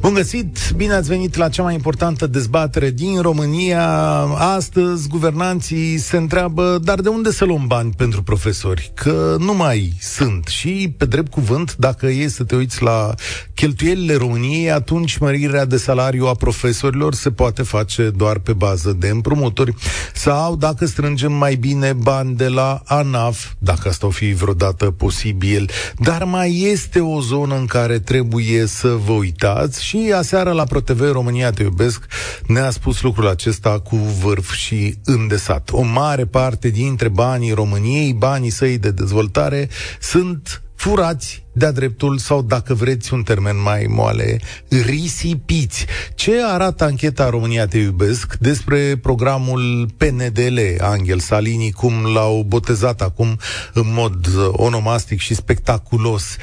Bun găsit, bine ați venit la cea mai importantă dezbatere din România. Astăzi, guvernanții se întreabă, dar de unde să luăm bani pentru profesori? Că nu mai sunt. Și, pe drept cuvânt, dacă e să te uiți la cheltuielile României, atunci mărirea de salariu a profesorilor se poate face doar pe bază de împrumuturi sau dacă strângem mai bine bani de la ANAF, dacă asta o fi vreodată posibil. Dar mai este o zonă în care trebuie să vă uitați și aseară la ProTV România Te Iubesc ne-a spus lucrul acesta cu vârf și îndesat. O mare parte dintre banii României, banii săi de dezvoltare, sunt furați de-a dreptul sau, dacă vreți un termen mai moale, risipiți. Ce arată ancheta România Te Iubesc despre programul PNDL, Angel Salini, cum l-au botezat acum în mod onomastic și spectaculos?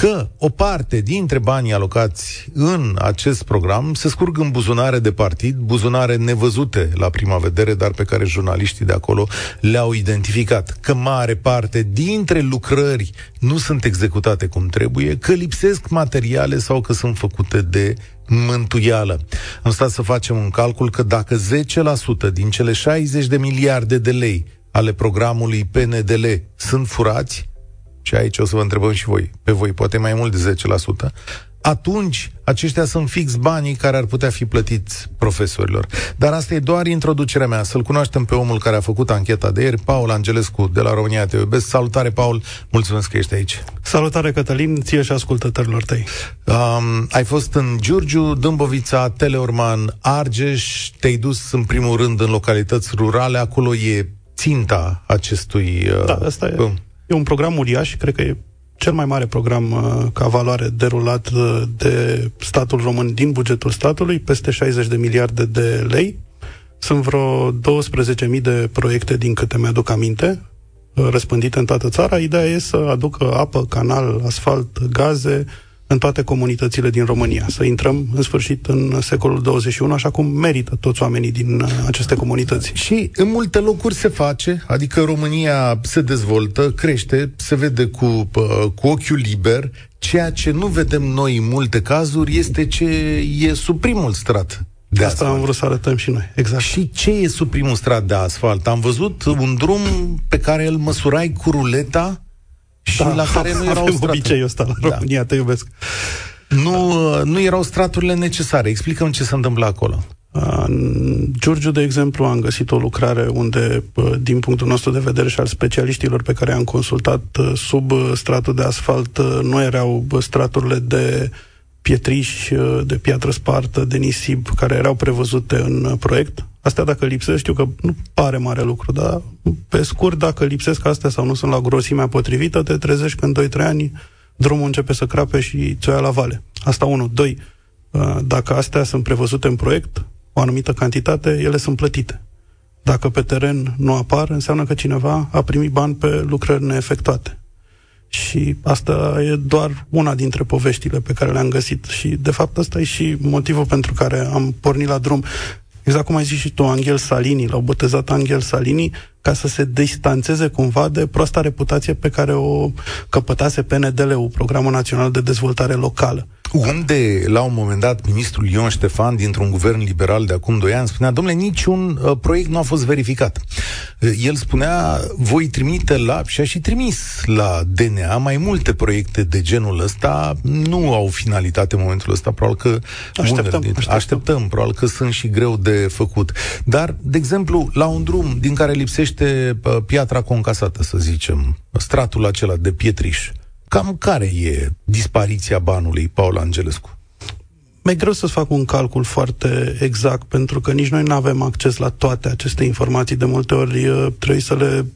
Că o parte dintre banii alocați în acest program se scurg în buzunare de partid, buzunare nevăzute la prima vedere, dar pe care jurnaliștii de acolo le-au identificat. Că mare parte dintre lucrări nu sunt executate cum trebuie, că lipsesc materiale sau că sunt făcute de mântuială. Am stat să facem un calcul că dacă 10% din cele 60 de miliarde de lei ale programului PNDL sunt furați, și aici o să vă întrebăm și voi, pe voi, poate mai mult de 10%, atunci aceștia sunt fix banii care ar putea fi plătiți profesorilor. Dar asta e doar introducerea mea. Să-l cunoaștem pe omul care a făcut ancheta de ieri, Paul Angelescu, de la România Te Iubesc. Salutare, Paul! Mulțumesc că ești aici. Salutare, Cătălin, ție și ascultătorilor tăi. Um, ai fost în Giurgiu, Dâmbovița, Teleorman, Argeș, te-ai dus în primul rând în localități rurale, acolo e ținta acestui... Uh, da, asta e. E un program uriaș, cred că e cel mai mare program uh, ca valoare derulat uh, de statul român din bugetul statului, peste 60 de miliarde de lei. Sunt vreo 12.000 de proiecte din câte mi-aduc aminte, uh, răspândite în toată țara. Ideea e să aducă apă, canal, asfalt, gaze, în toate comunitățile din România. Să intrăm, în sfârșit, în secolul 21, așa cum merită toți oamenii din uh, aceste comunități. Și în multe locuri se face, adică România se dezvoltă, crește, se vede cu, uh, cu ochiul liber, ceea ce nu vedem noi în multe cazuri este ce e sub primul strat de Asta asfalt. am vrut să arătăm și noi, exact. Și ce e sub primul strat de asfalt? Am văzut un drum pe care îl măsurai cu ruleta și da, la care nu erau straturi. obiceiul ăsta la da. România, te iubesc. Nu, nu erau straturile necesare. Explicăm ce se întâmplă acolo. În Giurgiu, de exemplu, am găsit o lucrare unde, din punctul nostru de vedere și al specialiștilor pe care am consultat, sub stratul de asfalt nu erau straturile de pietriș, de piatră spartă, de nisip, care erau prevăzute în proiect. Astea dacă lipsesc, știu că nu pare mare lucru, dar pe scurt, dacă lipsesc astea sau nu sunt la grosimea potrivită, te trezești că în 2-3 ani drumul începe să crape și ți la vale. Asta unul. Doi, uh, dacă astea sunt prevăzute în proiect, o anumită cantitate, ele sunt plătite. Dacă pe teren nu apar, înseamnă că cineva a primit bani pe lucrări neefectuate. Și asta e doar una dintre poveștile pe care le-am găsit. Și, de fapt, asta e și motivul pentru care am pornit la drum. Exact cum ai zis și tu, Angel Salini, l-au botezat Angel Salini ca să se distanțeze cumva de proasta reputație pe care o căpătase PNDL-ul, Programul Național de Dezvoltare Locală. Unde, la un moment dat, ministrul Ion Ștefan, dintr-un guvern liberal de acum 2 ani, spunea, domnule, niciun uh, proiect nu a fost verificat. Uh, el spunea, voi trimite la, și a și trimis la DNA mai multe proiecte de genul ăsta, nu au finalitate în momentul ăsta, probabil că așteptăm, unele, așteptăm. așteptăm, probabil că sunt și greu de făcut. Dar, de exemplu, la un drum din care lipsește uh, piatra concasată, să zicem, stratul acela de pietriș, Cam care e dispariția banului, Paul Angelescu? Mai greu să-ți fac un calcul foarte exact, pentru că nici noi nu avem acces la toate aceste informații. De multe ori uh, trebuie să le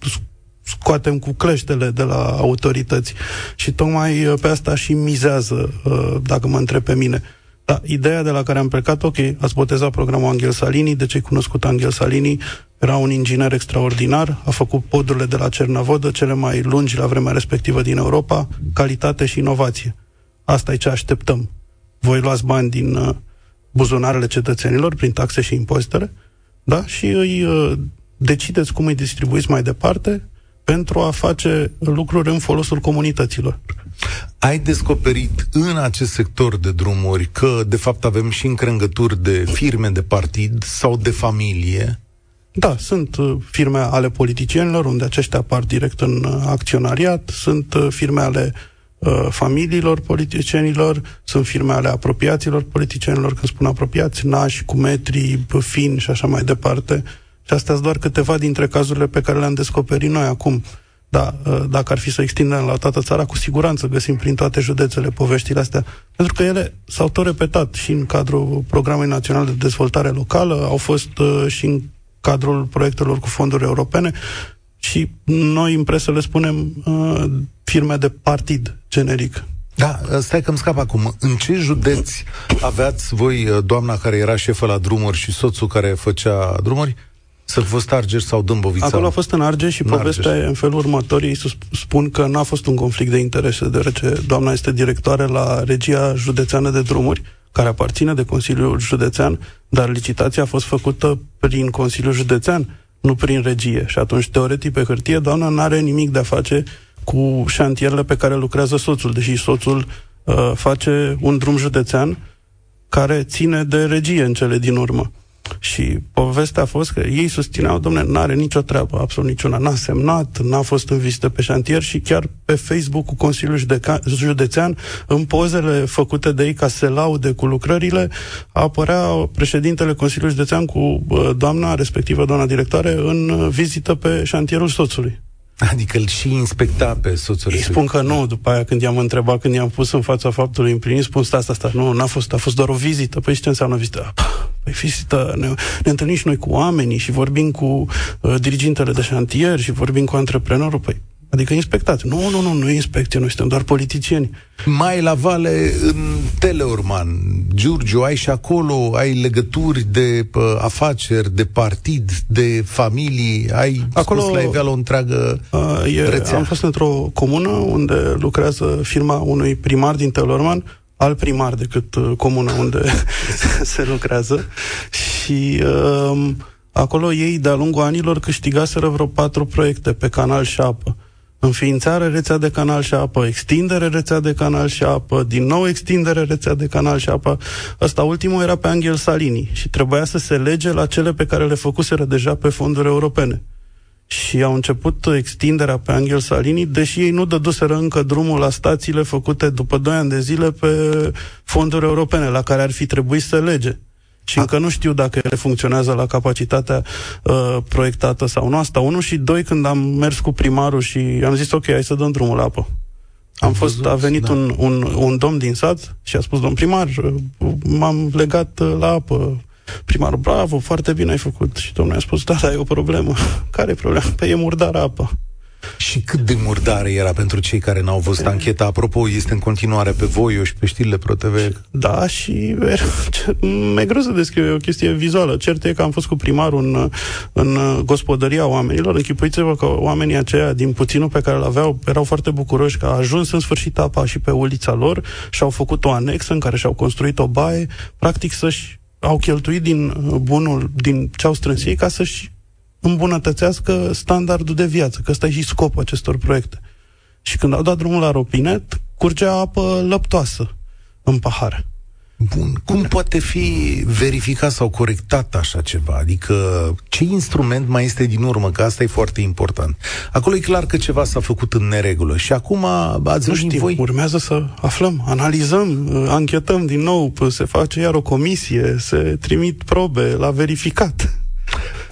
scoatem cu cleștele de la autorități și tocmai uh, pe asta și mizează, uh, dacă mă întreb pe mine. Da, ideea de la care am plecat, ok, ați botezat programul Angel Salini, de ce ai cunoscut Angel Salini? Era un inginer extraordinar, a făcut podurile de la Cernavodă, cele mai lungi la vremea respectivă din Europa, calitate și inovație. Asta e ce așteptăm. Voi luați bani din uh, buzunarele cetățenilor prin taxe și impozitele, da? Și îi uh, decideți cum îi distribuiți mai departe pentru a face lucruri în folosul comunităților. Ai descoperit în acest sector de drumuri că, de fapt, avem și încrângături de firme de partid sau de familie? Da, sunt uh, firme ale politicienilor, unde aceștia apar direct în uh, acționariat, sunt uh, firme ale uh, familiilor politicienilor, sunt firme ale apropiaților politicienilor, când spun apropiați, nași, cu metri, fin și așa mai departe. Și astea sunt doar câteva dintre cazurile pe care le-am descoperit noi acum. Da, uh, dacă ar fi să extindem la toată țara, cu siguranță găsim prin toate județele poveștile astea, pentru că ele s-au tot repetat și în cadrul Programului Național de Dezvoltare Locală, au fost uh, și în cadrul proiectelor cu fonduri europene și noi în presă le spunem uh, firme de partid generic. Da, stai că îmi scap acum. În ce județ aveați voi uh, doamna care era șefă la drumuri și soțul care făcea drumuri? Să fost Argeș sau Dâmbovița? Acolo a fost în Argeș și În povestea Argeș. e în felul următor. Ei sus- spun că n-a fost un conflict de interese, deoarece doamna este directoare la Regia Județeană de Drumuri, care aparține de Consiliul Județean, dar licitația a fost făcută prin Consiliul Județean, nu prin regie. Și atunci, teoretic, pe hârtie, doamna nu are nimic de a face cu șantierele pe care lucrează soțul, deși soțul uh, face un drum județean care ține de regie în cele din urmă. Și povestea a fost că ei susțineau, domne, n-are nicio treabă, absolut niciuna, n-a semnat, n-a fost în vizită pe șantier și chiar pe Facebook cu Consiliul Judeca- Județean, în pozele făcute de ei ca să se laude cu lucrările, apărea președintele Consiliului Județean cu uh, doamna, respectivă doamna directoare, în uh, vizită pe șantierul soțului. Adică îl și inspecta pe soțul Ei respectiv. spun că nu, după aia când i-am întrebat, când i-am pus în fața faptului împlinit, spun sta, sta, sta, nu, n-a fost, a fost doar o vizită. Păi și ce înseamnă vizită? Păi vizită, ne, ne întâlnim și noi cu oamenii și vorbim cu uh, dirigintele de șantier și vorbim cu antreprenorul. Păi, adică inspectați. Nu, nu, nu, nu e inspecție, noi suntem doar politicieni. Mai la vale, în Teleorman, Giurgiu, ai și acolo, ai legături de pă, afaceri, de partid, de familii, ai Acolo- scos la iveală o întreagă Uh, e, rețea. am fost într-o comună unde lucrează firma unui primar din Telorman, alt primar decât uh, comună unde se lucrează și uh, acolo ei de-a lungul anilor câștigaseră vreo patru proiecte pe canal și apă. Înființare rețea de canal și apă, extindere rețea de canal și apă, din nou extindere rețea de canal și apă. Ăsta ultimul era pe Angel Salini și trebuia să se lege la cele pe care le făcuseră deja pe fonduri europene și au început extinderea pe Angel Salini, deși ei nu dăduseră încă drumul la stațiile făcute după 2 ani de zile pe fonduri europene, la care ar fi trebuit să lege. Și încă nu știu dacă ele funcționează la capacitatea uh, proiectată sau nu. Asta unul și doi, când am mers cu primarul și am zis, ok, hai să dăm drumul la apă. Am, Am fost, văzut, a venit da. un, un, un domn din sat și a spus, domn primar, uh, m-am legat uh, la apă. Primarul, bravo, foarte bine ai făcut. Și domnul a spus, da, dar e o problemă. Care e problema? Pe e murdară apă. Și cât de murdare era pentru cei care n-au văzut ancheta? Apropo, este în continuare pe Voio și pe știrile ProTV. Da, și mi-e greu să descriu, e o chestie vizuală. Cert e că am fost cu primarul în, în gospodăria oamenilor. Închipuiți-vă că oamenii aceia, din puținul pe care îl aveau, erau foarte bucuroși că a ajuns în sfârșit apa și pe ulița lor și au făcut o anexă în care și-au construit o baie, practic să-și au cheltuit din bunul, din ce au strâns ei, ca să-și îmbunătățească standardul de viață, că ăsta e și scopul acestor proiecte. Și când au dat drumul la ropinet, curgea apă lăptoasă în pahare. Bun. Cum poate fi verificat sau corectat așa ceva? Adică ce instrument mai este din urmă? Că asta e foarte important. Acolo e clar că ceva s-a făcut în neregulă. Și acum ați Nu venit știm, voi... urmează să aflăm, analizăm, uh, anchetăm din nou, p- se face iar o comisie, se trimit probe la verificat.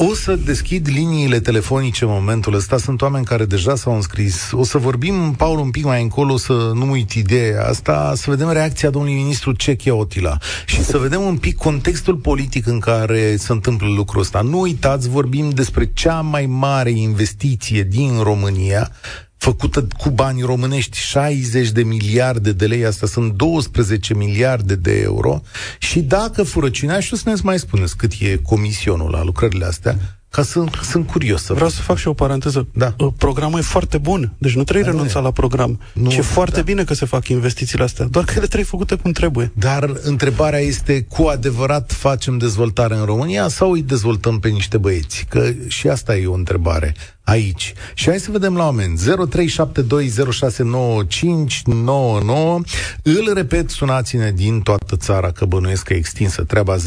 O să deschid liniile telefonice în momentul ăsta. Sunt oameni care deja s-au înscris. O să vorbim, Paul, un pic mai încolo, să nu uit ideea asta, să vedem reacția domnului ministru Cechia Otila și să vedem un pic contextul politic în care se întâmplă lucrul ăsta. Nu uitați, vorbim despre cea mai mare investiție din România, făcută cu bani românești, 60 de miliarde de lei, asta sunt 12 miliarde de euro, și dacă furăciunea, și o să ne mai spuneți cât e comisionul la lucrările astea, Ca să, sunt curios să Vreau să fac și o paranteză. Da. Uh, programul e foarte bun, deci nu trebuie da, renunța la program. Nu, și e foarte da. bine că se fac investițiile astea, doar că ele trebuie făcute cum trebuie. Dar întrebarea este, cu adevărat facem dezvoltare în România sau îi dezvoltăm pe niște băieți? Că și asta e o întrebare aici. Și hai să vedem la oameni. 0372069599. Îl repet, sunați-ne din toată țara, că bănuiesc că e extinsă treaba 0372069599.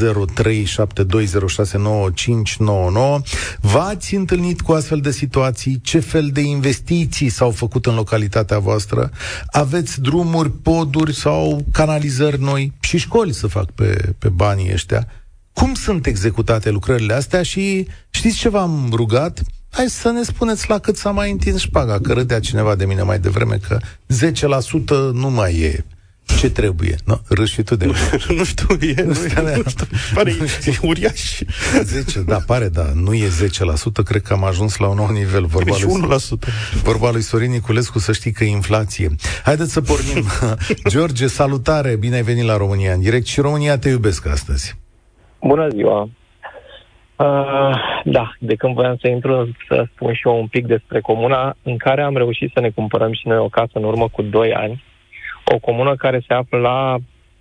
V-ați întâlnit cu astfel de situații? Ce fel de investiții s-au făcut în localitatea voastră? Aveți drumuri, poduri sau canalizări noi? Și școli să fac pe, pe banii ăștia. Cum sunt executate lucrările astea și știți ce v-am rugat? Hai să ne spuneți la cât s-a mai întins șpaga, că râdea cineva de mine mai devreme că 10% nu mai e ce trebuie. No, râși și tu de Nu știu, e, nu, nu știu, pare e uriaș. 10, da, pare, da, nu e 10%, cred că am ajuns la un nou nivel. Vorba lui, 1%. Vorba lui Sorin Niculescu, să știi că e inflație. Haideți să pornim. George, salutare, bine ai venit la România în direct și România te iubesc astăzi. Bună ziua! Uh, da, de când voiam să intru, să spun și eu un pic despre comuna în care am reușit să ne cumpărăm și noi o casă în urmă cu 2 ani. O comună care se află la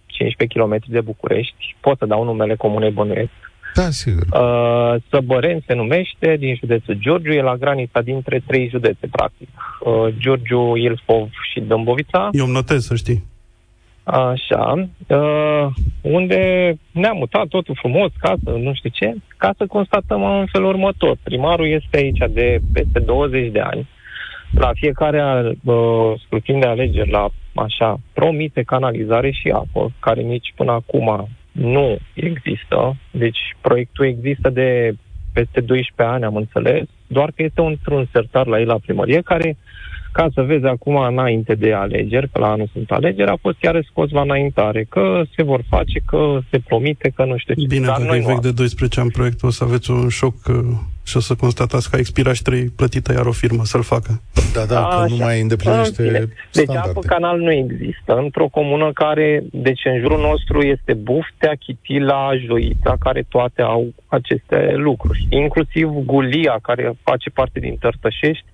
15 km de București. Pot să dau numele comunei Bănuiesc. Da, sigur. Uh, Săbăren se numește, din județul Giurgiu, e la granița dintre trei județe, practic. Uh, Giurgiu, Ilfov și Dâmbovița. Eu îmi notez, să știi. Așa, uh, unde ne-am mutat totul frumos, casă, nu știu ce, ca să constatăm în felul următor. Primarul este aici de peste 20 de ani. La fiecare uh, scrutin de alegeri, la așa, promite canalizare și apă, care nici până acum nu există. Deci proiectul există de peste 12 ani, am înțeles, doar că este într-un sertar la el la primărie, care uh, ca să vezi acum înainte de alegeri, că la anul sunt alegeri, a fost chiar scos la înaintare, că se vor face, că se promite, că nu știu ce. Bine, Dar dacă e vechi de 12 ani proiectul, o să aveți un șoc uh, și o să constatați că a expirat și trei plătită iar o firmă să-l facă. Da, da, că nu mai îndeplinește Bine. Deci apă canal nu există într-o comună care, deci în jurul nostru este Buftea, Chitila, Joița, care toate au aceste lucruri. Inclusiv Gulia, care face parte din Tărtășești,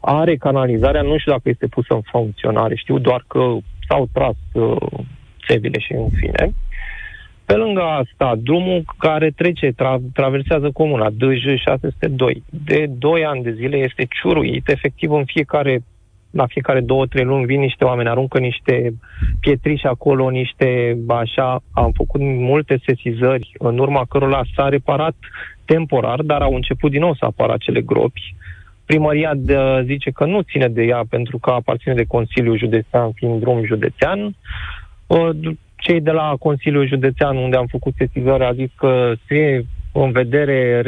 are canalizarea, nu știu dacă este pusă în funcționare, știu doar că s-au tras uh, țevile și în fine. Pe lângă asta, drumul care trece, tra- traversează comuna, DJ 602, de 2 ani de zile este ciuruit, efectiv în fiecare la fiecare două, trei luni vin niște oameni, aruncă niște pietriși acolo, niște așa, am făcut multe sesizări, în urma cărora s-a reparat temporar, dar au început din nou să apară acele gropi. Primăria de, zice că nu ține de ea pentru că aparține de Consiliul Județean, fiind drum județean. Cei de la Consiliul Județean, unde am făcut sesizare, a zis că se în vedere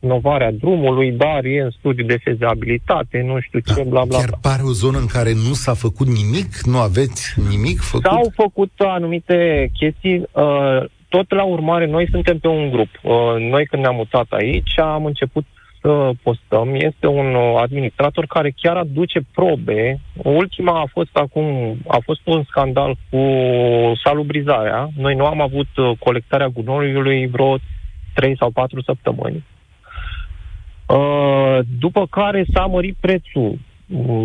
renovarea drumului, dar e în studiu de fezabilitate, nu știu ce, da, bla, bla, Chiar pare o zonă în care nu s-a făcut nimic? Nu aveți nimic făcut? S-au făcut anumite chestii. Uh, tot la urmare, noi suntem pe un grup. Uh, noi când ne-am mutat aici, am început să postăm este un uh, administrator care chiar aduce probe. Ultima a fost acum, a fost un scandal cu salubrizarea. Noi nu am avut uh, colectarea gunoiului vreo 3 sau 4 săptămâni. Uh, după care s-a mărit prețul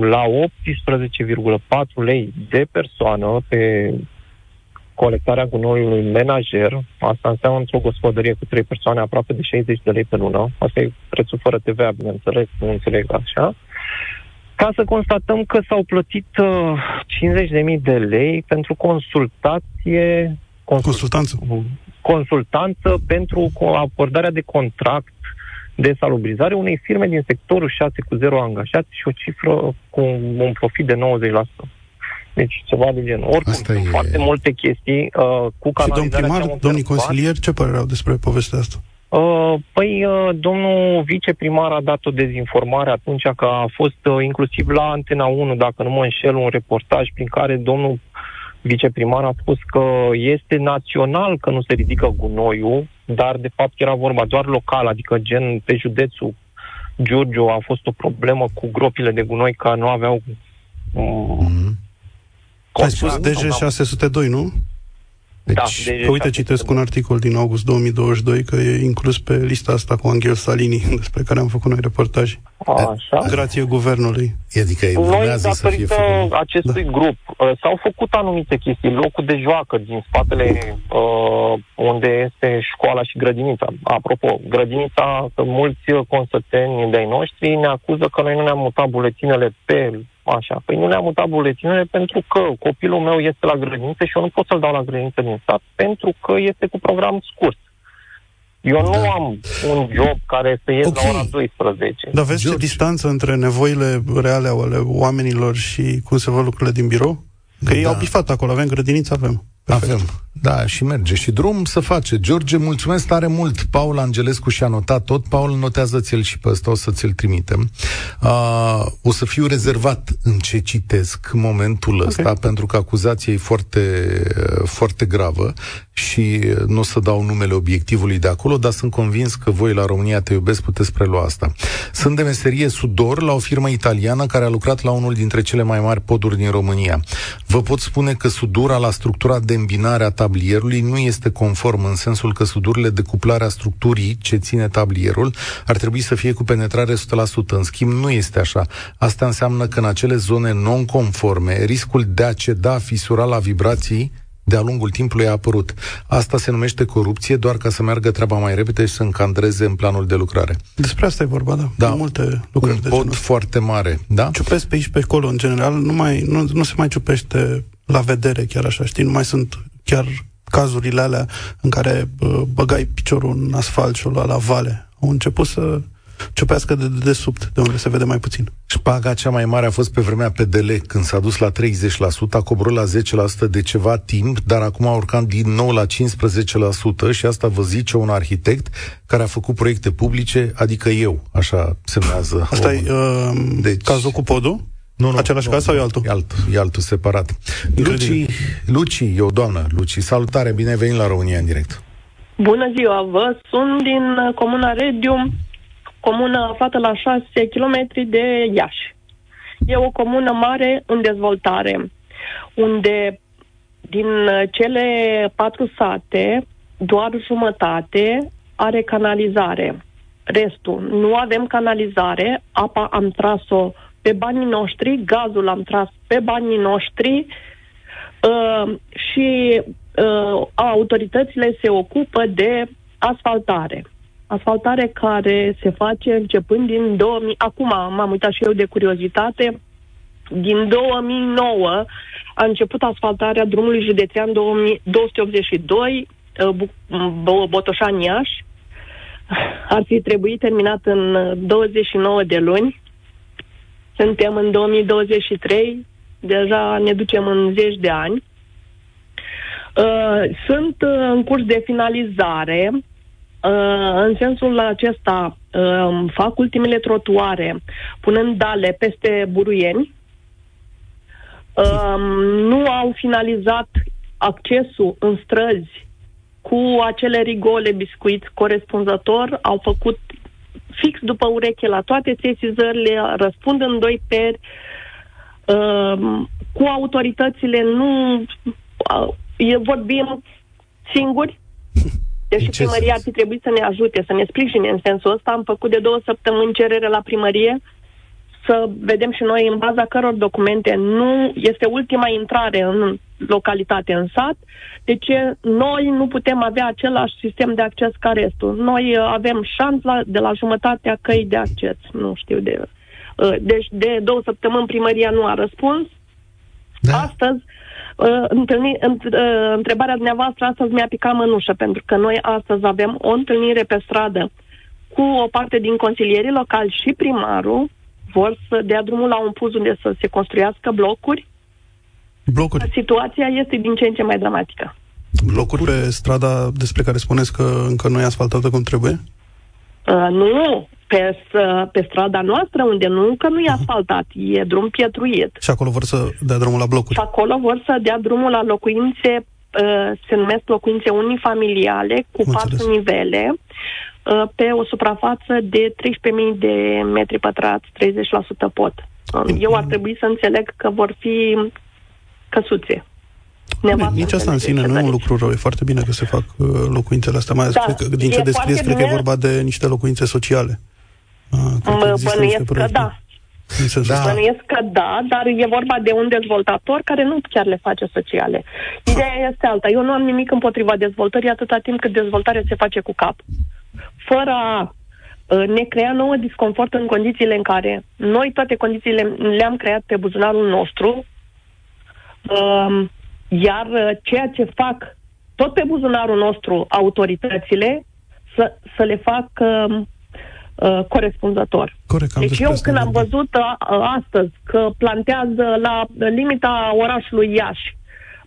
la 18,4 lei de persoană pe colectarea gunoiului menajer, asta înseamnă într-o gospodărie cu trei persoane aproape de 60 de lei pe lună, asta e prețul fără TVA, bineînțeles, nu înțeleg așa, ca să constatăm că s-au plătit uh, 50.000 de lei pentru consultație, consultanță. consultanță pentru acordarea de contract de salubrizare unei firme din sectorul 6 cu 0 angajați și o cifră cu un profit de 90%. Deci ceva de genul. Oricum, Asta sunt e... foarte multe chestii uh, cu canalizarea. Și domn primar, domnii consilieri, ce părere au despre povestea asta? Uh, păi, uh, domnul viceprimar a dat o dezinformare atunci că a fost uh, inclusiv la Antena 1, dacă nu mă înșel, un reportaj prin care domnul viceprimar a spus că este național că nu se ridică gunoiul, dar de fapt era vorba doar local, adică gen pe județul Giurgiu a fost o problemă cu gropile de gunoi care nu aveau mm-hmm. Ai spus DG602, nu? Deci, da, deci că uite, citesc un articol din august 2022 că e inclus pe lista asta cu Angel Salini, despre care am făcut noi reportaj. Așa. Grație guvernului. Adică noi, datorită acestui da. grup, uh, s-au făcut anumite chestii, locul de joacă din spatele uh, unde este școala și grădinița. Apropo, grădinița, mulți consăteni de-ai noștri ne acuză că noi nu ne-am mutat buletinele pe Așa. Păi nu ne-am mutat buletinele pentru că copilul meu este la grădiniță și eu nu pot să-l dau la grădiniță din stat pentru că este cu program scurt. Eu nu da. am un job care să ies okay. la ora 12. Dar vezi George. ce distanță între nevoile reale ale oamenilor și cum se văd lucrurile din birou? Că da. ei au bifat acolo, avem grădiniță, avem. Perfect. Avem. Da, și merge. Și drum să face. George, mulțumesc tare mult. Paul Angelescu și-a notat tot. Paul, notează-ți-l și pe ăsta, o să ți-l trimitem. Uh, o să fiu rezervat în ce citesc momentul okay. ăsta, pentru că acuzația e foarte, foarte gravă și nu o să dau numele obiectivului de acolo, dar sunt convins că voi la România Te Iubesc puteți prelua asta. Sunt de meserie sudor la o firmă italiană care a lucrat la unul dintre cele mai mari poduri din România. Vă pot spune că sudura la structura de îmbinare a tablierului nu este conform în sensul că sudurile de cuplare a structurii ce ține tablierul ar trebui să fie cu penetrare 100%. În schimb, nu este așa. Asta înseamnă că în acele zone non-conforme, riscul de a ceda fisura la vibrații de-a lungul timpului a apărut. Asta se numește corupție, doar ca să meargă treaba mai repede și să încandreze în planul de lucrare. Despre asta e vorba, da. da. multe lucruri Un de pod genul. foarte mare, da? Ciupesc pe aici pe acolo, în general, nu, mai, nu, nu se mai ciupește la vedere chiar așa, știi? Nu mai sunt chiar cazurile alea în care bă, băgai piciorul în asfalt și la, la vale. Au început să ciupească de dedesubt, de unde se vede mai puțin. Șpaga cea mai mare a fost pe vremea PDL, când s-a dus la 30%, a coborât la 10% de ceva timp, dar acum a urcat din nou la 15% și asta vă zice un arhitect care a făcut proiecte publice, adică eu, așa semnează. Asta e uh, deci, cazul cu podul? Nu, nu, Același nu, caz sau e altul? E altul, e altul separat. Luci, Luci, e o doamnă, Luci, salutare, bine ai venit la România în direct. Bună ziua, vă sunt din Comuna Rediu, comună aflată la 6 km de Iași. E o comună mare în dezvoltare, unde din cele patru sate, doar jumătate are canalizare. Restul, nu avem canalizare, apa am tras-o pe banii noștri, gazul am tras pe banii noștri uh, și uh, autoritățile se ocupă de asfaltare asfaltare care se face începând din 2000, acum m-am uitat și eu de curiozitate, din 2009 a început asfaltarea drumului județean 282 uh, Botoșani-Iași. Ar fi trebuit terminat în 29 de luni. Suntem în 2023, deja ne ducem în zeci de ani. Uh, sunt uh, în curs de finalizare Uh, în sensul acesta, uh, fac ultimele trotuare, punând dale peste buruieni. Uh, nu au finalizat accesul în străzi cu acele rigole biscuit corespunzător, au făcut fix după ureche la toate sesizările, răspund în doi peri, uh, cu autoritățile nu uh, vorbim singuri, deci primăria ar fi trebuit să ne ajute, să ne sprijine în sensul ăsta. Am făcut de două săptămâni cerere la primărie să vedem și noi în baza căror documente nu este ultima intrare în localitate, în sat, de ce noi nu putem avea același sistem de acces ca restul. Noi uh, avem șans la, de la jumătatea căi de acces, nu știu de... Uh, deci de două săptămâni primăria nu a răspuns. Da. Astăzi Uh, întâlni, înt, uh, întrebarea dumneavoastră astăzi mi-a picat mănușă, pentru că noi astăzi avem o întâlnire pe stradă cu o parte din consilierii locali și primarul vor să dea drumul la un puz unde să se construiască blocuri. Blocuri. Situația este din ce în ce mai dramatică. Blocuri pe strada despre care spuneți că încă nu e asfaltată cum trebuie? Uh, nu, pe, pe strada noastră, unde nu, încă nu e mhm. asfaltat, e drum pietruit. Și acolo vor să dea drumul la blocuri? Și acolo vor să dea drumul la locuințe, uh, se numesc locuințe unifamiliale, cu patru nivele, uh, pe o suprafață de 13.000 de metri pătrați, 30% pot. Eu ar trebui să înțeleg că vor fi căsuțe. Nevastă Nici asta în sine nu e un lucru rău. E foarte bine că se fac uh, locuințele astea, mai ales da, că, din ce descrieți, cred că e vorba de niște locuințe sociale. Ah, mă bănuiesc că da. Da. Bănuiesc că da, dar e vorba de un dezvoltator care nu chiar le face sociale. Ideea este alta. Eu nu am nimic împotriva dezvoltării atâta timp cât dezvoltarea se face cu cap. Fără a ă, ne crea nouă disconfort în condițiile în care noi toate condițiile le-am creat pe buzunarul nostru, ă, iar ceea ce fac tot pe buzunarul nostru autoritățile, să, să le fac uh, corespunzător. Corect, deci eu când am văzut uh, astăzi că plantează la limita orașului Iași,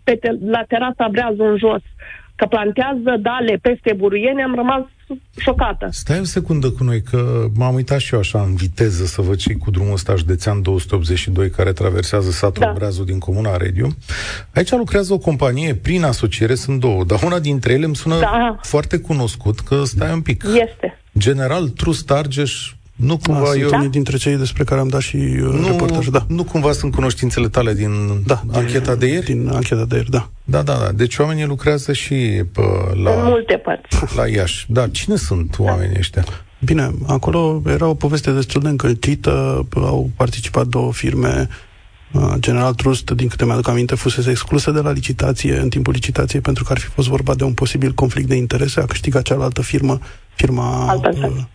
pe te- la terasa Breazul în jos, că plantează dale peste buruiene, am rămas șocată. Stai o secundă cu noi, că m-am uitat și eu așa în viteză să văd ce cu drumul ăsta județean 282 care traversează satul da. Breazul din comuna Rediu. Aici lucrează o companie prin asociere, sunt două, dar una dintre ele îmi sună da. foarte cunoscut, că stai un pic. Este. General Trust Argeș nu cumva da, eu... Da? dintre cei despre care am dat și uh, nu, reportajul, da. Nu cumva sunt cunoștințele tale din da, ancheta de ieri? Din ancheta de ieri, da. Da, da, da. Deci oamenii lucrează și pe, la... În multe părți. La Iași. Da, cine sunt da. oamenii ăștia? Bine, acolo era o poveste destul de încălcită, au participat două firme, uh, General Trust, din câte mi-aduc aminte, fusese exclusă de la licitație în timpul licitației pentru că ar fi fost vorba de un posibil conflict de interese. A câștigat cealaltă firmă, firma Altă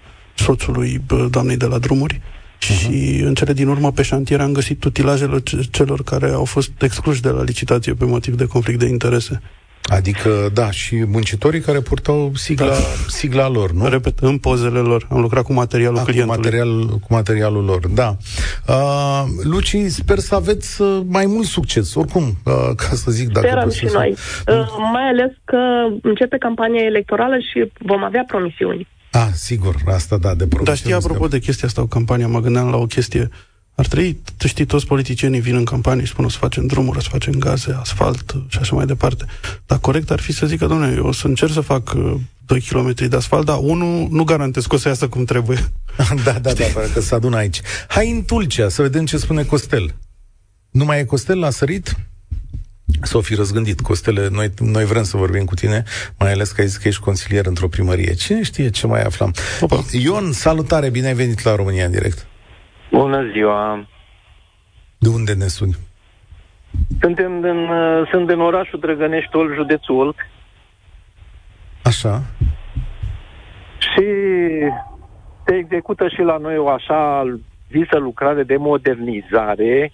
soțului doamnei de la drumuri uh-huh. și în cele din urmă pe șantier am găsit utilajele celor care au fost excluși de la licitație pe motiv de conflict de interese. Adică, da, și muncitorii care purtau sigla, da. sigla lor, nu? Repet, în pozele lor. Am lucrat cu materialul A, clientului. Cu, material, cu materialul lor, da. Uh, Luci, sper să aveți uh, mai mult succes, oricum, uh, ca să zic dacă Sperăm și noi. Uh, mai ales că începe campania electorală și vom avea promisiuni. Ah, sigur, asta da, de Dar știi, apropo de chestia asta, o campanie, mă gândeam la o chestie. Ar trebui, tu știi, toți politicienii vin în campanie și spun o să facem drumuri, o să facem gaze, asfalt și așa mai departe. Dar corect ar fi să zică, domnule, eu o să încerc să fac 2 uh, km de asfalt, dar unul nu garantez că o să iasă cum trebuie. da, da, da, pentru că se adună aici. Hai în Tulcea să vedem ce spune Costel. Nu mai e Costel la sărit? Să o fi răzgândit. Costele, noi, noi vrem să vorbim cu tine, mai ales că ai zis că ești consilier într-o primărie. Cine știe ce mai aflăm? Opa. Ion, salutare, bine ai venit la România în direct. Bună ziua! De unde ne suni? Suntem din, uh, sunt din orașul Drăgănești, Ol, județul Olt. Așa. Și se execută și la noi o așa visă lucrare de modernizare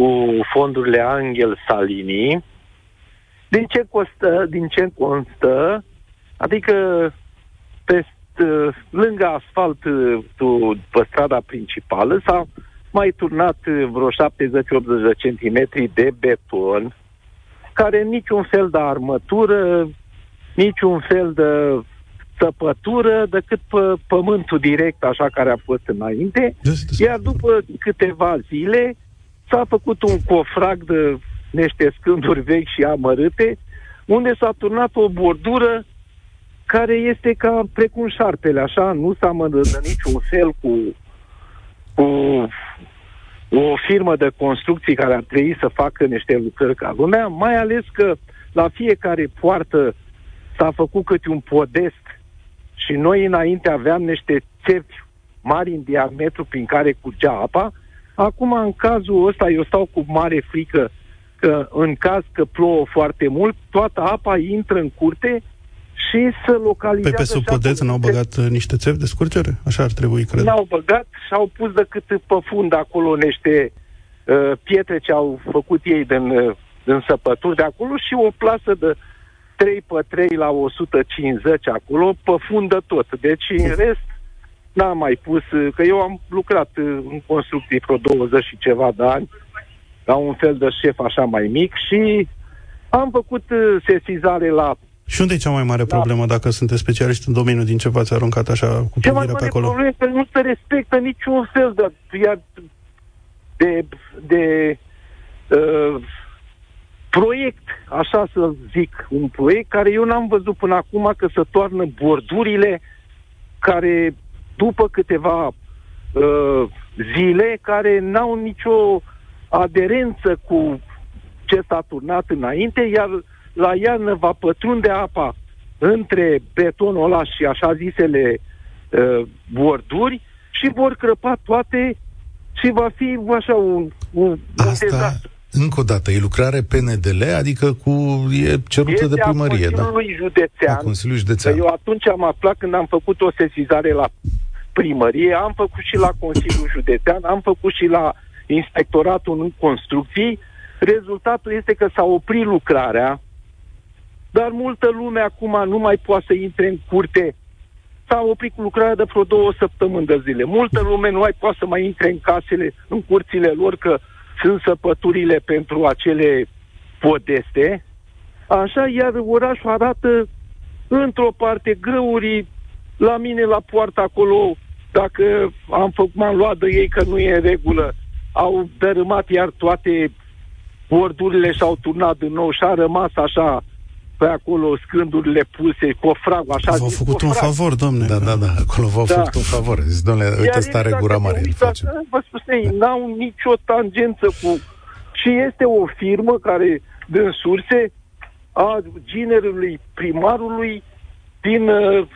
cu fondurile Angel Salini. Din ce, costă, din ce constă? Adică pe, lângă asfalt pe strada principală s-a mai turnat vreo 70-80 de centimetri de beton, care niciun fel de armătură, niciun fel de săpătură decât pe pământul direct, așa care a fost înainte. Iar după câteva zile, s-a făcut un cofrag de niște scânduri vechi și amărâte, unde s-a turnat o bordură care este ca precum șarpele, așa, nu s-a în niciun fel cu, cu o firmă de construcții care ar trebui să facă niște lucrări ca lumea, mai ales că la fiecare poartă s-a făcut câte un podest și noi înainte aveam niște țevi mari în diametru prin care curgea apa Acum, în cazul ăsta, eu stau cu mare frică că în caz că plouă foarte mult, toată apa intră în curte și să localizează... Pe, pe sub podeț n-au băgat uh, niște țevi de scurgere? Așa ar trebui, cred. N-au băgat și au pus decât pe fund acolo niște uh, pietre ce au făcut ei din, uh, din săpături de acolo și o plasă de 3 pe 3 la 150 acolo, pe fundă tot. Deci, în rest, n-am mai pus, că eu am lucrat în construcții vreo 20 și ceva de ani, la un fel de șef așa mai mic și am făcut uh, sesizare la și unde e cea mai mare da. problemă dacă sunteți specialiști în domeniu din ce v-ați aruncat așa cu privirea pe acolo? Cea mai mare problemă că nu se respectă niciun fel de, de, de uh, proiect, așa să zic, un proiect care eu n-am văzut până acum că să toarnă bordurile care după câteva uh, zile care n-au nicio aderență cu ce s-a turnat înainte, iar la iarnă va pătrunde apa între betonul ăla și așa zisele uh, borduri și vor crăpa toate și va fi așa un, un, Asta, un dezastru. Încă o dată, e lucrare PNDL, adică cu e cerută este de primărie, a da? Județean. A Consiliului Județean. Eu atunci am aflat când am făcut o sesizare la primărie, am făcut și la Consiliul Județean, am făcut și la Inspectoratul în Construcții. Rezultatul este că s-a oprit lucrarea, dar multă lume acum nu mai poate să intre în curte. S-a oprit cu lucrarea de vreo două săptămâni de zile. Multă lume nu mai poate să mai intre în casele, în curțile lor, că sunt săpăturile pentru acele podeste. Așa, iar orașul arată într-o parte grăurii la mine la poartă acolo, dacă am făcut, m-am luat de ei că nu e în regulă, au dărâmat iar toate bordurile și au turnat din nou și a rămas așa pe acolo scândurile puse, cofragul, așa V-au făcut cofrag. un favor, domne. Da, da, da, acolo v-au da. făcut un favor. Zici, domnule, uite, stare gura mare. Uitați, vă spune, n-au nicio tangență cu... Și este o firmă care, din surse, a ginerului primarului din uh,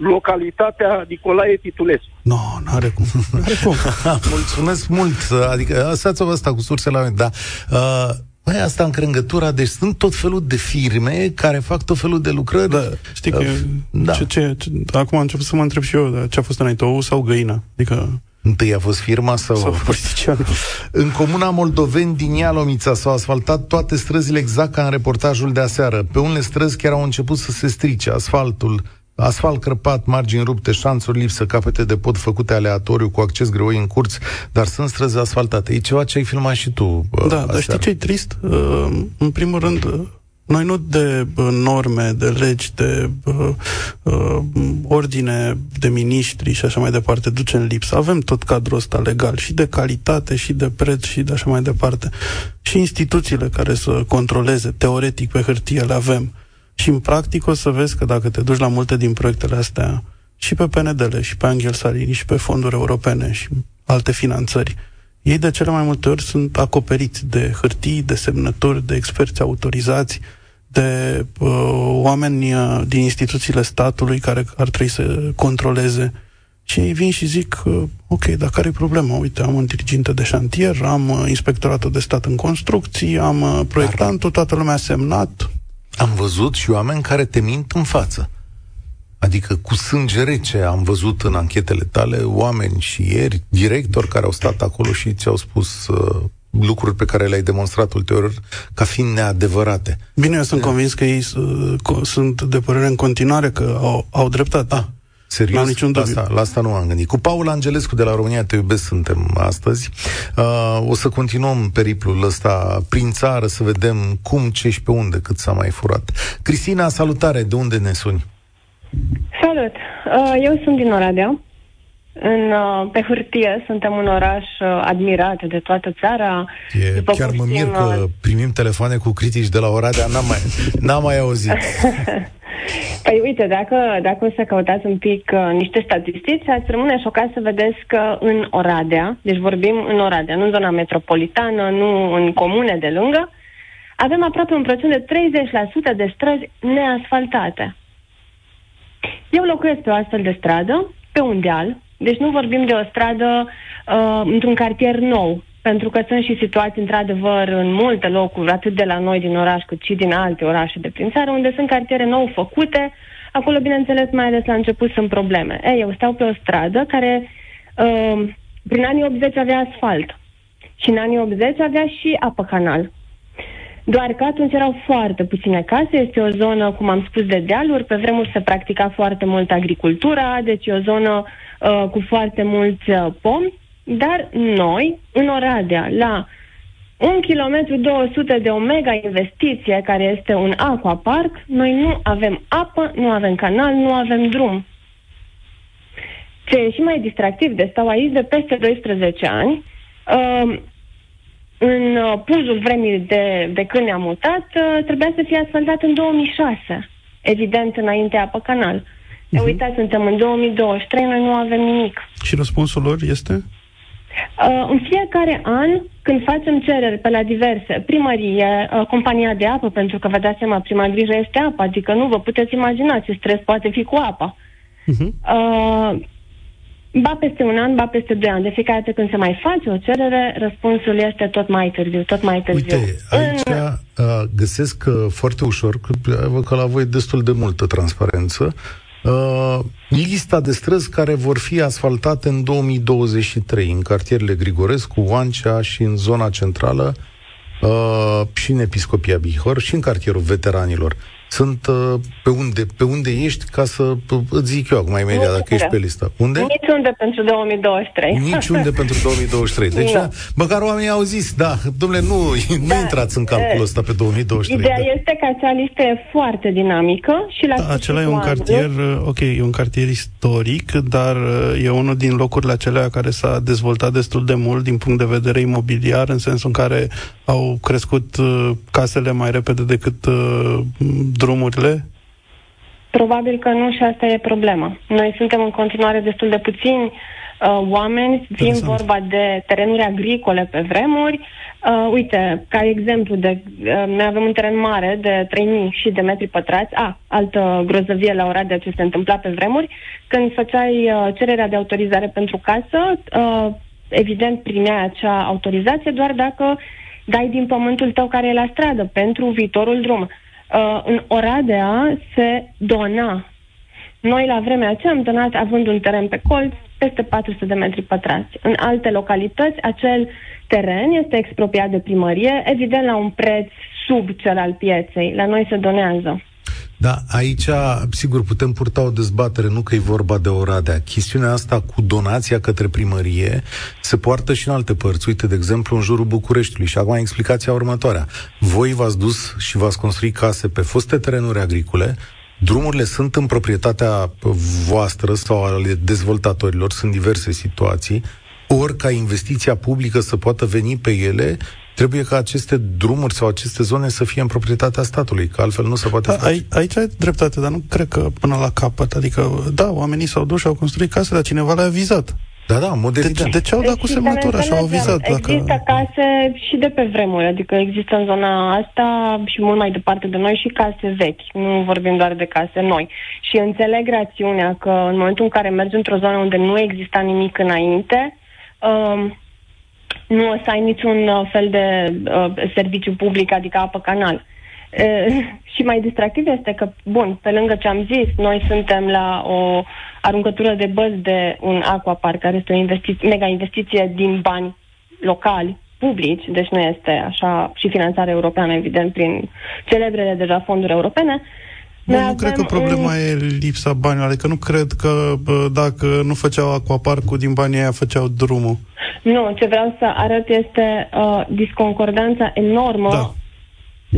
localitatea Nicolae Titulescu. Nu, no, n-are cum. N-are cum. Mulțumesc mult. Adică, lăsați-vă asta cu sursele mele, da. Uh, Băi, asta în crângătura, deci sunt tot felul de firme care fac tot felul de lucrări. Da, știi că, uh, da. Ce, ce, ce, acum am început să mă întreb și eu, da, ce a fost înainte, ou sau găina? Adică Întâi a fost firma sau... sau în comuna Moldoveni din Ialomița s-au asfaltat toate străzile exact ca în reportajul de aseară. Pe unele străzi chiar au început să se strice asfaltul, Asfalt crăpat, margini rupte, șanțuri lipsă, capete de pod făcute aleatoriu cu acces greoi în curți, dar sunt străzi asfaltate. E ceva ce ai filmat și tu. Da, aseară. dar știi ce e trist? Uh, în primul rând, uh, noi nu de uh, norme, de legi, de uh, uh, ordine de miniștri și așa mai departe ducem lipsă. Avem tot cadrul ăsta legal și de calitate și de preț și de așa mai departe. Și instituțiile care să controleze, teoretic pe hârtie le avem. Și în practic o să vezi că dacă te duci la multe din proiectele astea, și pe PNDL, și pe Angel Salini, și pe fonduri europene, și alte finanțări, ei de cele mai multe ori sunt acoperiți de hârtii, de semnături, de experți autorizați, de uh, oameni uh, din instituțiile statului care ar trebui să controleze. Și ei vin și zic, uh, ok, dar care e problema? Uite, am un diriginte de șantier, am uh, inspectoratul de stat în construcții, am uh, proiectantul, toată lumea a semnat, am văzut și oameni care te mint în față. Adică cu sânge rece am văzut în anchetele tale oameni și ieri, directori care au stat acolo și ți-au spus uh, lucruri pe care le-ai demonstrat ulterior ca fiind neadevărate. Bine, eu sunt convins că ei uh, sunt de părere în continuare că au, au dreptate. Ah, Serios? La, niciun la, asta, la asta nu am gândit. Cu Paul Angelescu de la România Te iubesc suntem astăzi. Uh, o să continuăm periplul ăsta prin țară să vedem cum, ce și pe unde, cât s-a mai furat. Cristina, salutare! De unde ne suni? Salut! Uh, eu sunt din Oradea. În, uh, pe hârtie suntem un oraș uh, admirat de toată țara. E, După chiar mă mir că uh, primim telefoane cu critici de la Oradea, n-am mai, n-am mai auzit. Păi uite, dacă, dacă o să căutați un pic uh, niște statistici, ați rămâne șocat să vedeți că în Oradea, deci vorbim în Oradea, nu în zona metropolitană, nu în comune de lângă, avem aproape un procent de 30% de străzi neasfaltate. Eu locuiesc pe o astfel de stradă, pe un deal, deci nu vorbim de o stradă uh, într-un cartier nou, pentru că sunt și situații, într-adevăr, în multe locuri, atât de la noi din oraș, cât și din alte orașe de prin țară, unde sunt cartiere nou făcute. Acolo, bineînțeles, mai ales la început sunt probleme. Ei, eu stau pe o stradă care, uh, prin anii 80, avea asfalt. Și în anii 80 avea și apă canal. Doar că atunci erau foarte puține case, este o zonă, cum am spus, de dealuri, pe vremuri se practica foarte mult agricultura, deci e o zonă uh, cu foarte mulți uh, pomi dar noi, în Oradea, la un kilometru 200 de o mega investiție, care este un aquapark, noi nu avem apă, nu avem canal, nu avem drum. Ce e și mai distractiv de stau aici de peste 12 ani, uh, în uh, puzul vremii de, de când ne-am mutat, uh, trebuia să fie asfaltat în 2006. Evident, înainte apă canal. Uh-huh. Uitați, suntem în 2023, noi nu avem nimic. Și răspunsul lor este? Uh, în fiecare an, când facem cereri pe la diverse, primărie, uh, compania de apă, pentru că vă dați seama, prima grijă este apa, adică nu vă puteți imagina ce stres poate fi cu apa. Uh-huh. Uh, ba peste un an, ba peste doi ani. De fiecare dată când se mai face o cerere, răspunsul este tot mai târziu, tot mai târziu. Uite, aici în... uh, găsesc uh, foarte ușor, că, că la voi destul de multă transparență, Uh, lista de străzi care vor fi asfaltate în 2023 în cartierele Grigorescu, Oancea și în zona centrală uh, și în Episcopia Bihor și în cartierul veteranilor sunt uh, pe unde, pe unde ești ca să uh, îți zic eu acum imediat dacă ești pe listă. Unde? Niciunde pentru 2023. Niciunde pentru 2023. Deci, da, măcar oamenii au zis, da, domnule, nu, da, nu intrați în calculul ăsta pe 2023. Ideea da. este că acea listă e foarte dinamică și la da, Acela e un cartier, ok, e un cartier istoric, dar uh, e unul din locurile acelea care s-a dezvoltat destul de mult din punct de vedere imobiliar, în sensul în care au crescut casele mai repede decât drumurile? Probabil că nu și asta e problema. Noi suntem în continuare destul de puțini uh, oameni, fiind vorba de terenuri agricole pe vremuri. Uh, uite, ca exemplu, de, uh, noi avem un teren mare de 3000 și de metri pătrați. A, ah, altă grozăvie la ora de ce se întâmpla pe vremuri. Când făceai uh, cererea de autorizare pentru casă, uh, evident primeai acea autorizație doar dacă dai din pământul tău care e la stradă pentru viitorul drum. Uh, uh, în Oradea se dona. Noi la vremea aceea am donat având un teren pe colț peste 400 de metri pătrați. În alte localități, acel teren este expropiat de primărie, evident la un preț sub cel al pieței. La noi se donează. Da, aici, sigur, putem purta o dezbatere, nu că e vorba de Oradea. Chestiunea asta cu donația către primărie se poartă și în alte părți. Uite, de exemplu, în jurul Bucureștiului. Și acum explicația următoarea. Voi v-ați dus și v-ați construit case pe foste terenuri agricole, drumurile sunt în proprietatea voastră sau ale dezvoltatorilor, sunt diverse situații, ori ca investiția publică să poată veni pe ele, trebuie ca aceste drumuri sau aceste zone să fie în proprietatea statului, că altfel nu se poate da, face. Aici ai dreptate, dar nu cred că până la capăt. Adică, da, oamenii s-au dus și au construit case, dar cineva le-a vizat. Da, da, mod de, de ce au dat cu semnătura și au vizat? Există dacă... case și de pe vremuri, adică există în zona asta și mult mai departe de noi și case vechi. Nu vorbim doar de case noi. Și înțeleg rațiunea că în momentul în care mergi într-o zonă unde nu exista nimic înainte, um, nu o să ai niciun uh, fel de uh, serviciu public, adică apă canal. Uh, și mai distractiv este că, bun, pe lângă ce am zis, noi suntem la o aruncătură de băzi de un aquapark, care este o investiție, mega investiție din bani locali, publici, deci nu este așa și finanțare europeană, evident, prin celebrele deja fonduri europene, uh, nu, nu cred că problema un... e lipsa banilor. Adică nu cred că bă, dacă nu făceau aquaparcul din banii aia, făceau drumul. Nu, ce vreau să arăt este uh, disconcordanța enormă da.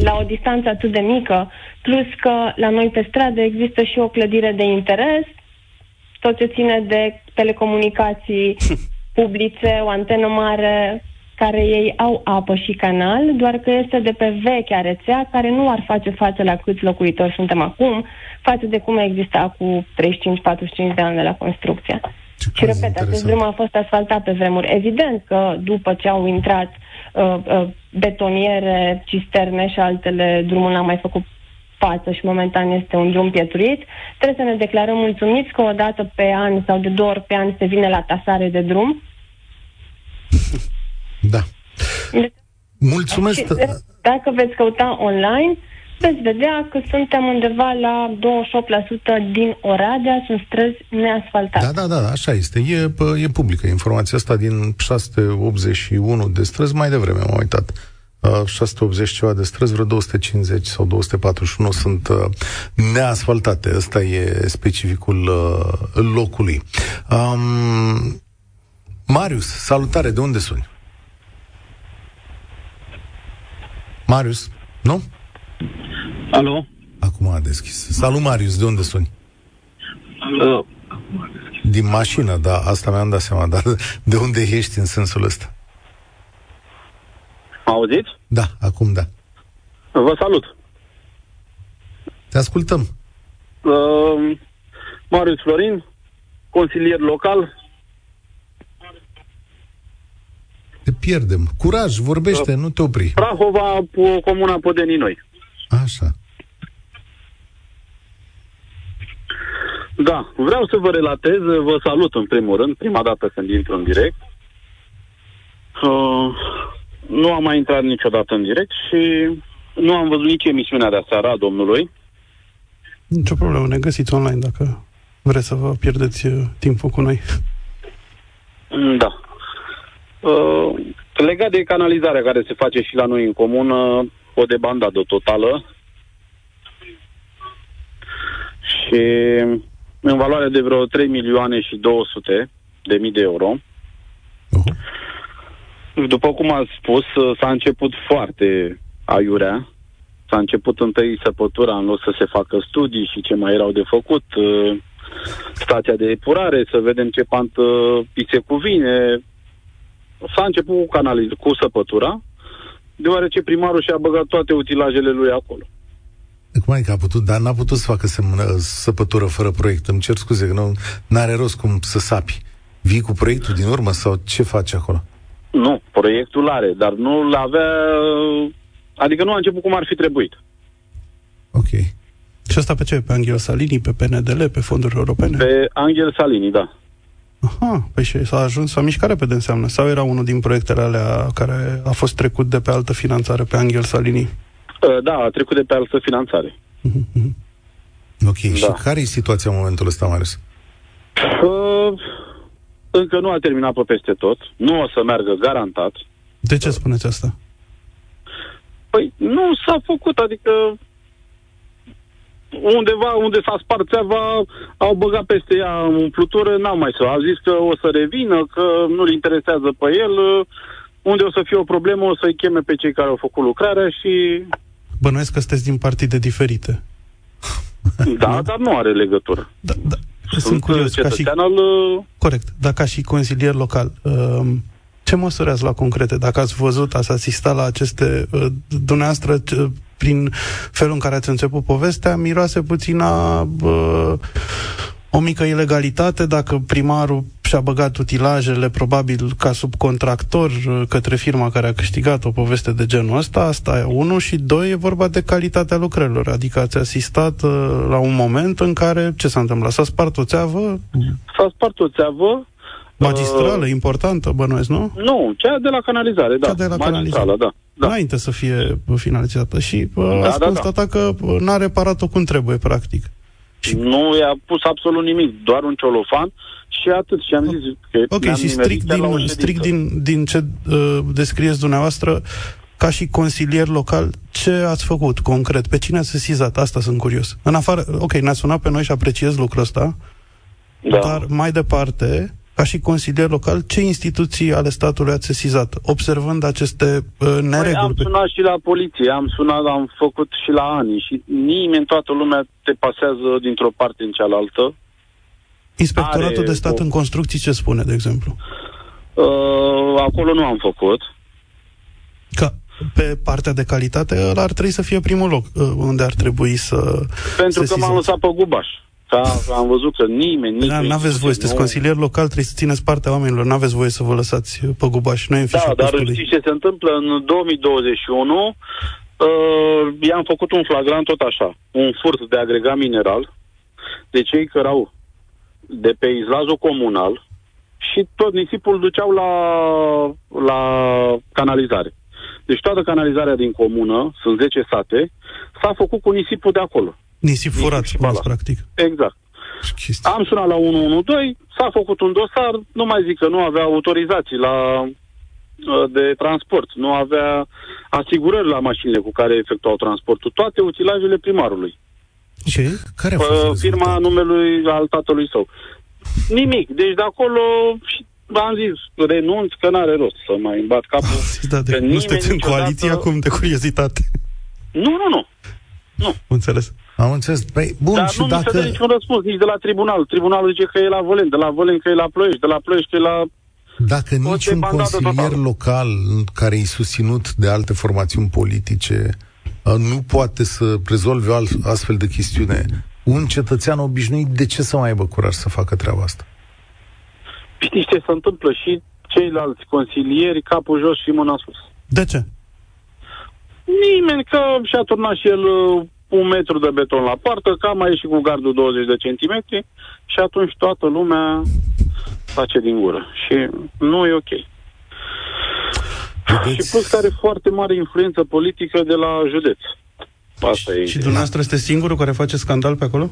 la o distanță atât de mică, plus că la noi pe stradă există și o clădire de interes, tot ce ține de telecomunicații publice, o antenă mare, care ei au apă și canal, doar că este de pe vechea rețea, care nu ar face față la câți locuitori suntem acum, față de cum exista cu 35-45 de ani de la construcție. Ce și repet, acest drum a fost asfaltat pe vremuri. Evident că după ce au intrat uh, uh, betoniere, cisterne și altele, drumul n-a mai făcut față și momentan este un drum pietruit, trebuie să ne declarăm mulțumiți că o dată pe an sau de două ori pe an se vine la tasare de drum Da. Mulțumesc. Și, dacă veți căuta online, veți vedea că suntem undeva la 28% din Oradea, sunt străzi neasfaltate. Da, da, da, așa este. E, e publică informația asta din 681 de străzi, mai devreme m-am uitat. 680 ceva de străzi, vreo 250 sau 241 sunt uh, neasfaltate. Ăsta e specificul uh, locului. Um, Marius, salutare, de unde suni? Marius, nu? Alo? Acum a deschis. Salut, Marius, de unde suni? Alo? Din mașină, da, asta mi-am dat seama, dar de unde ești în sensul ăsta? Auziți? Da, acum da. Vă salut. Te ascultăm. Uh, Marius Florin, consilier local. Pierdem. Curaj, vorbește, nu te opri. Prahova, o comuna Podenii Noi. Așa. Da, vreau să vă relatez, vă salut în primul rând, prima dată când intru în direct. Uh, nu am mai intrat niciodată în direct și nu am văzut nici emisiunea de aseară a domnului. Nicio problemă, ne găsiți online dacă vreți să vă pierdeți uh, timpul cu noi. Mm, Da. Uh, legat de canalizarea care se face și la noi în comună, o debandadă totală. Și în valoare de vreo 3 milioane și 200 de mii de euro. Uh-huh. După cum ați spus, uh, s-a început foarte aiurea. S-a început întâi săpătura în loc să se facă studii și ce mai erau de făcut. uh, Stația de epurare, să vedem ce pantă îi se cuvine. S-a început cu, canaliz- cu săpătura, deoarece primarul și-a băgat toate utilajele lui acolo. Cum adică a putut, dar n-a putut să facă semnă, săpătură fără proiect. Îmi cer scuze că nu are rost cum să sapi. Vii cu proiectul din urmă sau ce faci acolo? Nu, proiectul are, dar nu l-avea... Adică nu a început cum ar fi trebuit. Ok. Și asta pe ce? Pe Angel Salini, pe PNDL, pe fonduri europene? Pe Angel Salini, da. Aha, păi și s-a ajuns, s-a mișcat repede înseamnă. Sau era unul din proiectele alea care a fost trecut de pe altă finanțare, pe Angel Salini? Uh, Da, a trecut de pe altă finanțare. Ok. Da. Și care e situația în momentul ăsta, Marius? Uh, Încă nu a terminat pe peste tot. Nu o să meargă garantat. De ce spuneți asta? Păi nu s-a făcut, adică undeva unde s-a spart țeava, au băgat peste ea umplutură, n-au mai să. Au zis că o să revină, că nu-l interesează pe el, unde o să fie o problemă, o să-i cheme pe cei care au făcut lucrarea și... Bănuiesc că sunteți din partide diferite. Da, dar nu are legătură. Da, da. Sunt, Sunt curios, ca și... cetățean al... uh, Corect, dar ca și consilier local, um, ce măsuri ați luat concrete? Dacă ați văzut, ați asistat la aceste... uh, Dumneavoastră, ce- prin felul în care ați început povestea, miroase puțin a uh, o mică ilegalitate dacă primarul și-a băgat utilajele probabil ca subcontractor uh, către firma care a câștigat o poveste de genul ăsta, asta e unul și doi, e vorba de calitatea lucrărilor, adică ați asistat uh, la un moment în care, ce s-a întâmplat? S-a spart o țeavă S-a spart o țeavă. Magistrală, uh, importantă, bănuiesc, nu? Nu, cea de la canalizare, da. Cea de la Magistrală, canalizare. da. da. Înainte să fie finalizată și uh, Da, ați da, constatat că uh, n-a reparat-o cum trebuie, practic. Și- Nu i-a pus absolut nimic, doar un ciolofan și atât. Și am zis că Ok, ne-am și nimerit strict chiar la o din, ședință. strict din, din ce uh, descrieți dumneavoastră, ca și consilier local, ce ați făcut concret? Pe cine ați sesizat? Asta sunt curios. În afară, ok, ne-ați sunat pe noi și apreciez lucrul ăsta, Da. dar mai departe, ca și consilier local, ce instituții ale statului ați sesizat, observând aceste uh, Păi nereguli? am pe- sunat și la poliție, am sunat, am făcut și la ani și nimeni, toată lumea te pasează dintr-o parte în cealaltă. Inspectoratul are de stat o- în construcții ce spune, de exemplu? Uh, acolo nu am făcut. Că pe partea de calitate ăla ar trebui să fie primul loc uh, unde ar trebui să Pentru că sesizați. m-am lăsat pe gubaș. Ca, am văzut că nimeni, Da, nimeni... n-aveți voie, sunteți nu- consilier local, trebuie să țineți partea oamenilor, n-aveți voie să vă lăsați uh, pe gubaș, nu e în Da, fișa dar postului. știți ce se întâmplă? În 2021 uh, i-am făcut un flagrant tot așa, un furt de agregat mineral de cei care au de pe izlazul comunal și tot nisipul duceau la, la canalizare. Deci toată canalizarea din comună, sunt 10 sate, s-a făcut cu nisipul de acolo. Nisip furat, și spuneți, bala. practic. Exact. Ce chestii? Am sunat la 112, s-a făcut un dosar, nu mai zic că nu avea autorizații la uh, de transport, nu avea asigurări la mașinile cu care efectuau transportul, toate utilajele primarului. Ok. Care a fost Uh, firma rezultatul? numelui al tatălui său. Nimic. Deci de acolo și am zis, renunț că n-are rost să mai îmi bat capul. Da, de, Că nu nimeni sunteți în niciodată- coaliție acum, de curiozitate. Nu, nu, nu. Înțeles. Am înțeles. Păi, bun, Dar și nu mi se dă dacă... niciun răspuns, nici de la tribunal. Tribunalul zice că e la Vălen, de la Vălen că e la Ploiești, de la Ploiești că e la Dacă O niciun debandadă consilier totală. local care e susținut de alte formațiuni politice uh, nu poate să rezolve o al- astfel de chestiune, un cetățean obișnuit, de ce să mai aibă curaj să facă treaba asta? Știți ce se întâmplă? Și ceilalți consilieri capul jos și mâna sus. De ce? Nimeni că și-a turnat și el uh, un metru de beton la poartă, că a mai ieșit cu gardul 20 de centimetri și atunci toată lumea face din gură. Și nu e ok. Vedeți? Și plus că are foarte mare influență politică de la județ. Asta e. Și dumneavoastră este singurul care face scandal pe acolo?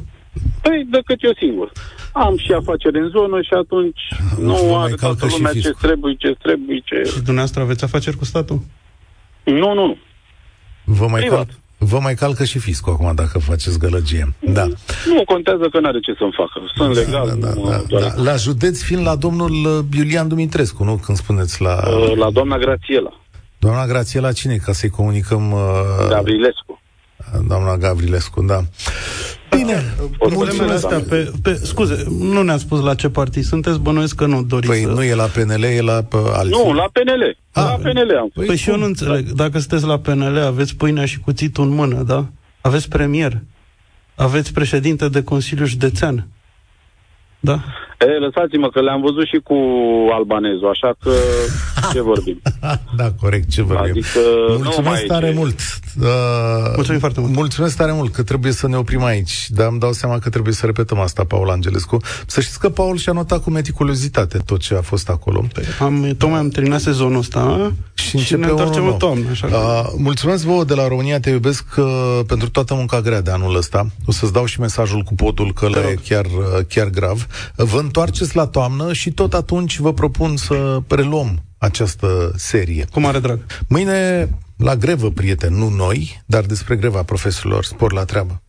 Păi, decât eu singur. Am și afaceri în zonă și atunci Vă nu mai are calcă toată și lumea ce fiscul. trebuie, ce trebuie, ce... Și dumneavoastră aveți afaceri cu statul? Nu, nu, nu. Vă mai, Privat. cal... Vă mai calcă și fiscul acum dacă faceți gălăgie. Da. Nu contează că n-are ce să-mi facă. Sunt legal, da, da, nu mă da, doare. da. La județ fiind la domnul uh, Iulian Dumitrescu, nu? Când spuneți la... Uh, La doamna Grațiela, Doamna Grațiela cine? Ca să-i comunicăm... Uh, Gavrilescu. Doamna Gavrilescu, da. Bine, Problemele mulțumesc, astea pe, pe... Scuze, nu ne-a spus la ce partid sunteți, bănuiesc că nu doriți Păi să... nu e la PNL, e la pe alții. Nu, la PNL. Ah. La PNL am Păi Păi și eu cum? nu înțeleg. Dacă sunteți la PNL, aveți pâinea și cuțitul în mână, da? Aveți premier. Aveți președinte de Consiliu Județean. Da? E, lăsați-mă că le-am văzut și cu albanezul, așa că ce vorbim? Da, corect, ce vorbim. Adică nu mai Mulțumesc e tare ce- mult. Uh, Mulțumim foarte mult. Mulțumesc tare mult că trebuie să ne oprim aici, dar îmi dau seama că trebuie să repetăm asta, Paul Angelescu. Să știți că Paul și-a notat cu meticulozitate tot ce a fost acolo. Am, tocmai am terminat sezonul ăsta Și și, începe ne întoarcem unul în nou. toamnă. Așa că... Uh, mulțumesc vouă de la România Te Iubesc uh, pentru toată munca grea de anul ăsta. O să-ți dau și mesajul cu podul că le e rog. chiar, uh, chiar grav. Vă întoarceți la toamnă și tot atunci vă propun să preluăm această serie. Cu mare drag. Mâine la grevă, prieteni, nu noi, dar despre greva profesorilor. Spor la treabă.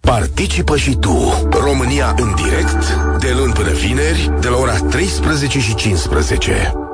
Participă și tu. România în direct, de luni până vineri, de la ora 13 și 15.